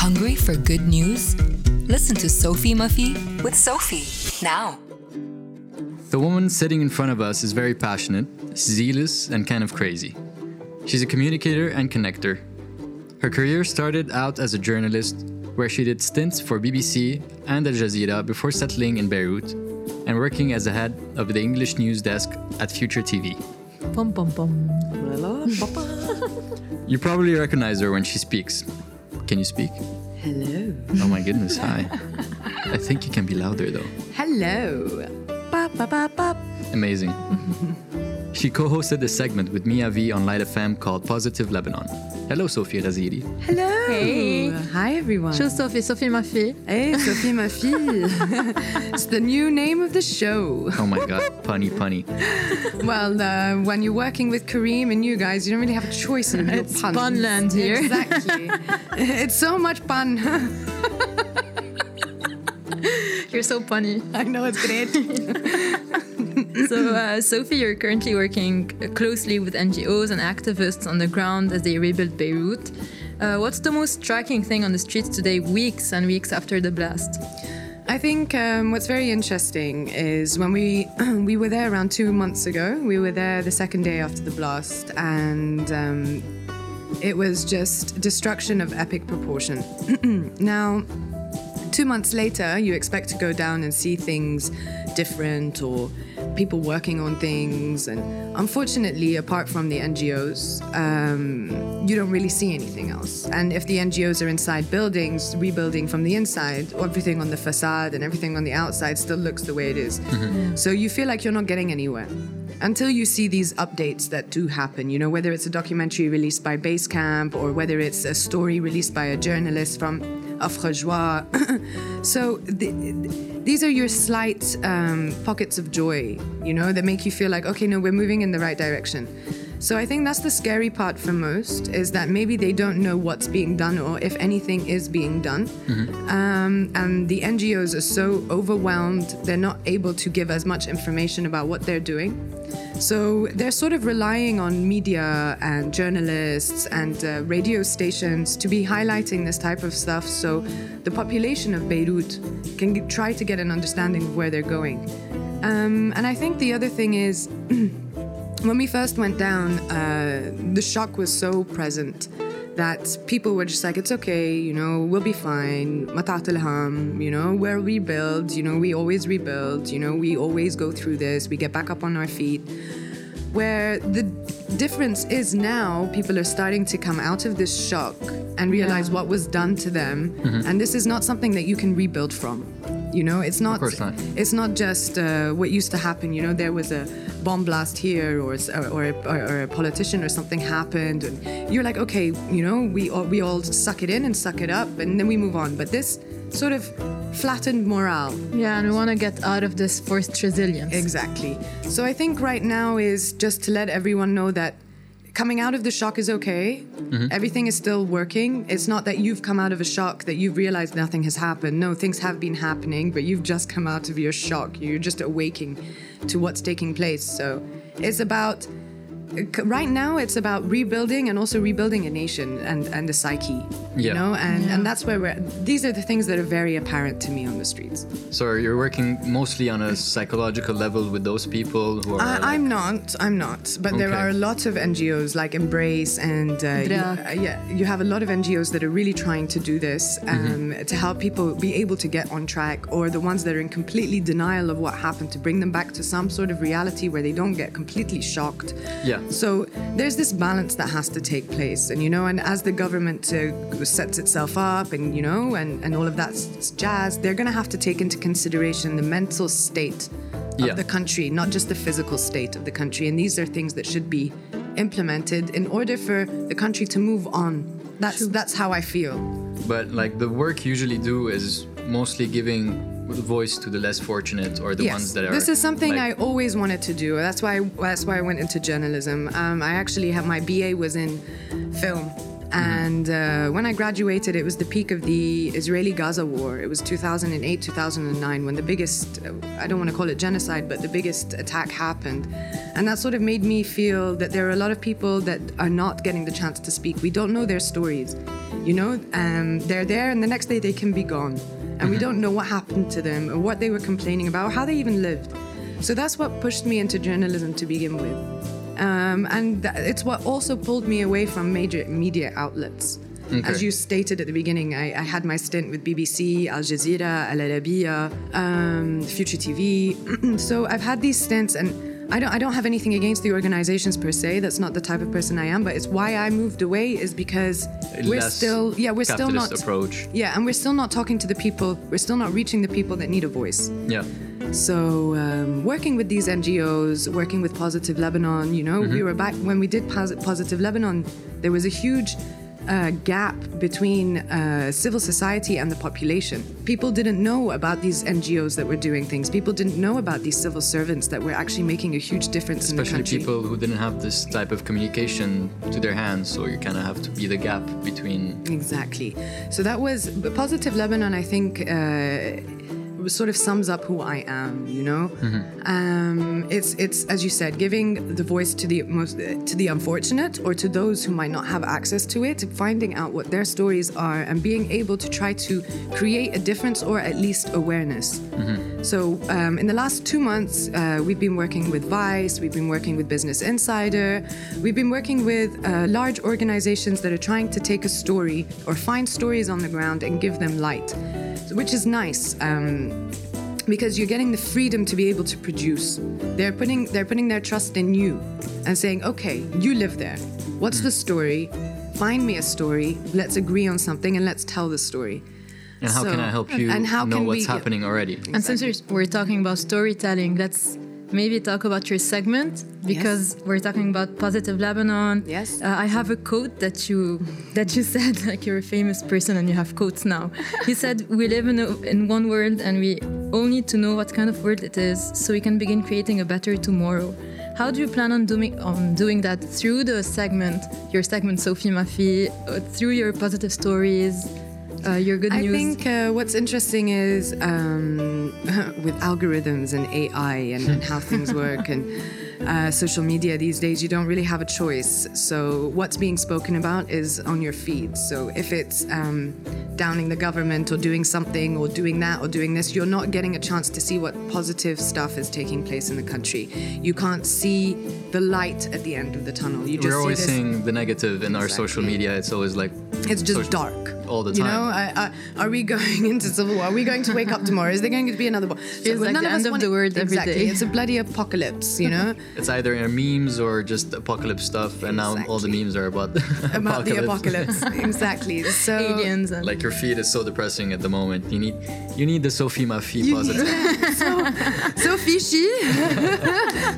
Hungry for good news? Listen to Sophie Muffy with Sophie now. The woman sitting in front of us is very passionate, zealous, and kind of crazy. She's a communicator and connector. Her career started out as a journalist, where she did stints for BBC and Al Jazeera before settling in Beirut and working as the head of the English news desk at Future TV. Pom pom pom. You probably recognize her when she speaks. Can you speak? Hello. Oh my goodness, hi. I think you can be louder though. Hello. Bop, bop, bop, bop. Amazing. she co hosted a segment with Mia V on Light FM called Positive Lebanon. Hello, Sophie Raziri. Hello. Hey. Hi, everyone. Je suis Sophie, Sophie ma fille. Hey, Sophie, ma fille. it's the new name of the show. Oh my god, punny punny. Well, uh, when you're working with Kareem and you guys, you don't really have a choice in your It's puns. Bunland here. Exactly. it's so much fun. You're so funny. I know it's great. So, uh, Sophie, you're currently working closely with NGOs and activists on the ground as they rebuild Beirut. Uh, what's the most striking thing on the streets today, weeks and weeks after the blast? I think um, what's very interesting is when we we were there around two months ago. We were there the second day after the blast, and um, it was just destruction of epic proportion. now, two months later, you expect to go down and see things different or people working on things. And unfortunately, apart from the NGOs, um, you don't really see anything else. And if the NGOs are inside buildings, rebuilding from the inside, everything on the facade and everything on the outside still looks the way it is. So you feel like you're not getting anywhere until you see these updates that do happen, you know, whether it's a documentary released by Basecamp or whether it's a story released by a journalist from Afra Joie. so the, these are your slight um, pockets of joy, you know, that make you feel like, okay, no, we're moving in the right direction. So I think that's the scary part for most is that maybe they don't know what's being done or if anything is being done. Um, and the NGOs are so overwhelmed, they're not able to give as much information about what they're doing. So they're sort of relying on media and journalists and uh, radio stations to be highlighting this type of stuff so the population of Beirut can g- try to get an understanding of where they're going. Um, and I think the other thing is when we first went down, uh, the shock was so present that people were just like, it's okay, you know, we'll be fine. Matat you know, we'll rebuild, you know, we always rebuild, you know, we always go through this, we get back up on our feet. Where the difference is now, people are starting to come out of this shock and realize what was done to them. And this is not something that you can rebuild from. You know, it's not. course not. It's not just uh, what used to happen. You know, there was a bomb blast here, or or, or, a, or a politician or something happened, and you're like, okay, you know, we all, we all suck it in and suck it up, and then we move on. But this sort of flattened morale. Yeah, and we want to get out of this forced resilience. Exactly. So I think right now is just to let everyone know that coming out of the shock is okay. Mm-hmm. Everything is still working. It's not that you've come out of a shock that you've realized nothing has happened. No, things have been happening, but you've just come out of your shock. You're just awaking to what's taking place. So it's about right now it's about rebuilding and also rebuilding a nation and and the psyche you know and and that's where we're these are the things that are very apparent to me on the streets So you're working mostly on a psychological level with those people who are. I, like- I'm not. I'm not. But there are a lot of NGOs like Embrace and uh, you, uh, yeah, you have a lot of NGOs that are really trying to do this um, to help people be able to get on track, or the ones that are in completely denial of what happened to bring them back to some sort of reality where they don't get completely shocked. Yeah. So there's this balance that has to take place, and you know, and as the government uh, sets itself up, and you know, and and all of that jazz, they're going to have to take into consideration the mental state of Yeah. the country, not just the physical state of the country. And these are things that should be implemented in order for the country to move on. That's that's how I feel. But like the work you usually do is mostly giving voice to the less fortunate or the ones that are. This is something like, I always wanted to do. That's why that's why I went into journalism. Um, I actually have my BA was in film. And uh, when I graduated, it was the peak of the Israeli Gaza war. It was 2008, 2009, when the biggest, I don't want to call it genocide, but the biggest attack happened. And that sort of made me feel that there are a lot of people that are not getting the chance to speak. We don't know their stories. You know, um, they're there, and the next day they can be gone, and we don't know what happened to them or what they were complaining about, or how they even lived. So that's what pushed me into journalism to begin with, um, and it's what also pulled me away from major media outlets. As you stated at the beginning, I, I had my stint with BBC, Al Jazeera, Al Arabiya, um, Future TV. so I've had these stints, and I don't, I don't have anything against the organizations per se. That's not the type of person I am. But it's why I moved away is because we're still, yeah, we're still not, approach. yeah, and we're still not talking to the people. We're still not reaching the people that need a voice. Yeah. So um, working with these NGOs, working with Positive Lebanon, you know, we were back when we did Pos- Positive Lebanon. There was a huge uh, gap between uh, civil society and the population. People didn't know about these NGOs that were doing things. People didn't know about these civil servants that were actually making a huge difference in the Especially country. people who didn't have this type of communication to their hands, so you kind of have to be the gap between. Exactly. So that was Positive Lebanon. I think uh, sort of sums up who I am. You know, um, it's it's as you said, giving the voice to the most to the unfortunate or to those who might not have access to it, finding out what their stories are, and being able to try to create a difference or at least awareness. So um, in the last two months, uh, we've been working with Vice, we've been working with Business Insider, we've been working with uh, large organizations that are trying to take a story or find stories on the ground and give them light, which is nice. Um, because you're getting the freedom to be able to produce. They're putting they're putting their trust in you and saying, "Okay, you live there. What's hmm. the story? Find me a story. Let's agree on something and let's tell the story." And how So- can I help you and how know can what's we- happening already? And since we're, we're talking about storytelling, let's maybe talk about your segment because we're talking about positive Lebanon. Yes. Uh, I have a quote that you that you said like you're a famous person and you have quotes now. You said we live in a, in one world and we all need to know what kind of world it is so we can begin creating a better tomorrow. How do you plan on doing on doing that through the segment, your segment Sophie Mafi, uh, through your positive stories, uh, your good I news? think uh, what's interesting is um, with algorithms and AI and, and how things work and uh, social media these days, you don't really have a choice. So what's being spoken about is on your feed. So if it's um, downing the government or doing something or doing that or doing this, you're not getting a chance to see what positive stuff is taking place in the country. You can't see the light at the end of the tunnel. You just We're see always this- seeing the negative in our social media. It's always like it's just social- dark all the time. You know. I, I, are we going into civil war? Are we going to wake up tomorrow? Is there going to be another war? Feels like the end of the world every exactly. day. It's a bloody apocalypse. You know, It's either in memes or just apocalypse stuff, and now all the memes are about about the apocalypse. exactly. So aliens and Like your feed is so depressing at the moment. You need you need the Sophie Mafi You positive. Sophie Chi,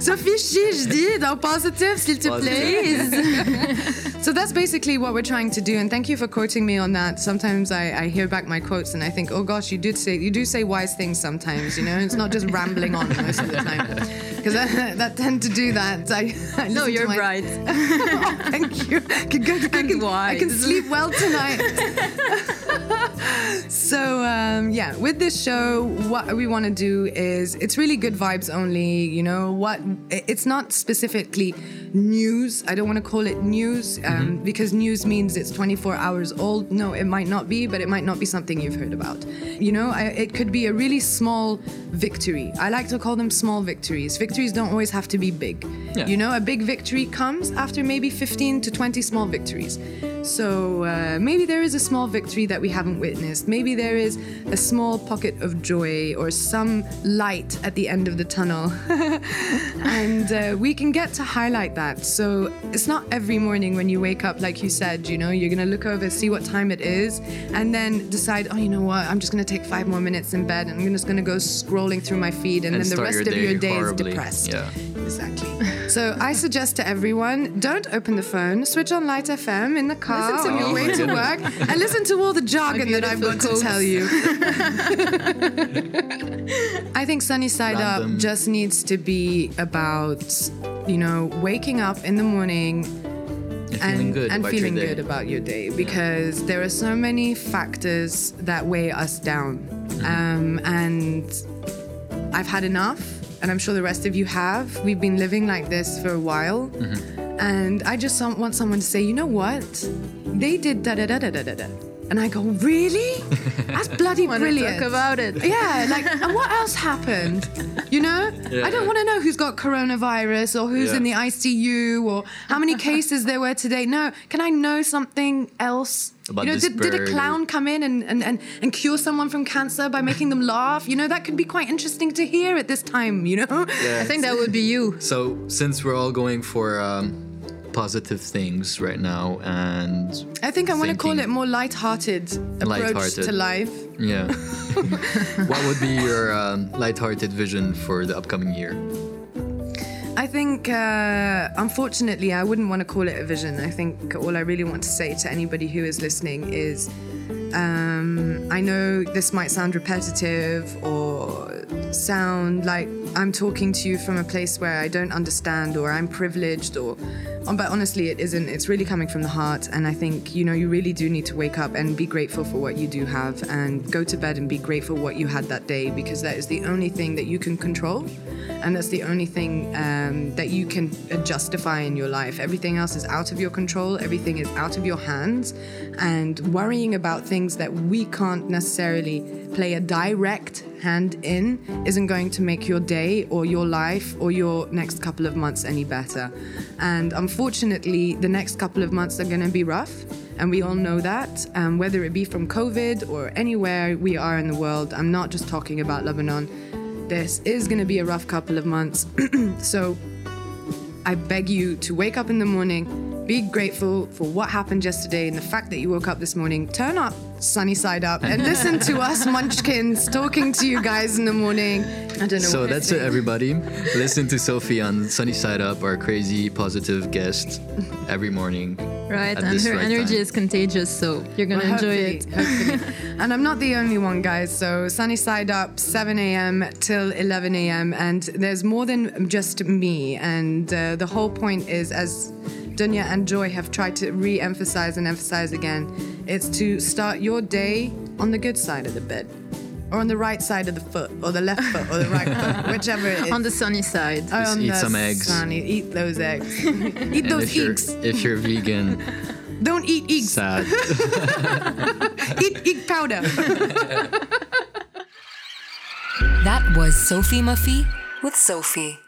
Sophie Chi, je dis dans positive, s'il te plaît. So that's basically what we're trying to do, and thank you for quoting me on that. Sometimes I, I hear back my quotes and I think, oh gosh, you did say you do say wise things sometimes. You know, it's not just rambling on most of the time. Because I, that tend to do that. I, I No, you're my- bright. Thank you. I can, go- I can, And I can sleep well tonight. so um, yeah, with this show, what we want to do is it's really good vibes only. You know what? It's not specifically news. I don't want to call it news um, because news means it's 24 hours old. No, it might not be, but it might not be something you've heard about. You know, I, it could be a really small victory. I like to call them small victories. Victories don't always have to be big. Yeah. You know, a big victory comes after maybe 15 to 20 small victories. So uh, maybe there is a small victory that we haven't witnessed. Maybe there is a small pocket of joy or some light at the end of the tunnel. and uh, we can get to highlight that. So it's not every morning when you wake up, like you said, you know, you're going to look over, see what time it is, and then decide, oh, you know what, I'm just going to take five more minutes in bed and I'm just going to go scrolling through my feed, and, And then the rest your of your day day is depressed. Yeah. Exactly. So I suggest to everyone, don't open the phone, switch on Light FM in the car Listen to on your way Oh to work, and listen to all the jargon that I've got to tell you. I think Sunny Side Random. Up just needs to be about, you know, waking up in the morning And feeling good and about feeling your day. good about your day because there are so many factors that weigh us down. Mm-hmm. Um, and I've had enough, and I'm sure the rest of you have. We've been living like this for a while. Mm-hmm. and I just want someone to say, you know what? They did da da da da da da da. And I go, really? That's bloody Wanna brilliant. talk about it. Yeah, like, and what else happened? You know? Yeah, I don't yeah. want to know who's got coronavirus or who's Yeah. in the ICU or how many cases there were today. No, can I know something else? About you know, did, did a clown come in and, and, and, and cure someone from cancer by making them laugh? You know, that could be quite interesting to hear at this time, you know? I think that would be you. So, since we're all going for um, positive things right now, and I think I want to call it more light-hearted approach Light-hearted. to life. yeah, what would be your um, lighthearted vision for the upcoming year? I think, uh, unfortunately, I wouldn't want to call it a vision. I think all I really want to say to anybody who is listening is um, I know this might sound repetitive or sound like I'm talking to you from a place where I don't understand or I'm privileged or um, but honestly it isn't it's really coming from the heart and I think you know you really do need to wake up and be grateful for what you do have and go to bed and be grateful what you had that day because that is the only thing that you can control and that's the only thing um, that you can uh, justify in your life. Everything else is out of your control, everything is out of your hands, and worrying about things that we can't necessarily play a direct hand in isn't going to make your day or your life or your next couple of months any better. And unfortunately, the next couple of months are going to be rough. And we all know that, um, whether it be from COVID or anywhere we are in the world. I'm not just talking about Lebanon this is going to be a rough couple of months. so I beg you to wake up in the morning, be grateful for what happened yesterday and the fact that you woke up this morning. Turn up sunny side up and listen to us munchkins talking to you guys in the morning. I don't know. So that's it, everybody. Listen to Sophie on Sunny Side Up, our crazy positive guest, every morning. Right, and her right energy time. is contagious, so you're gonna Well, enjoy it. hopefully. and I'm not the only one, guys. So sunny side up, 7 a.m. till 11 a.m. And there's more than just me. And uh, the whole point is, as Dunya and Joy have tried to re-emphasize and emphasize again, it's to start your day on the good side of the bed. Or on the right side of the foot, or the left foot, or the right foot, whichever it is. On the sunny side. Just On eat the some eggs. Sunny, eat those eggs. eat And those if you're, eggs. if you're vegan, Don't eat eggs. sad. Eat egg powder. That was Sophie Muffy with Sophie.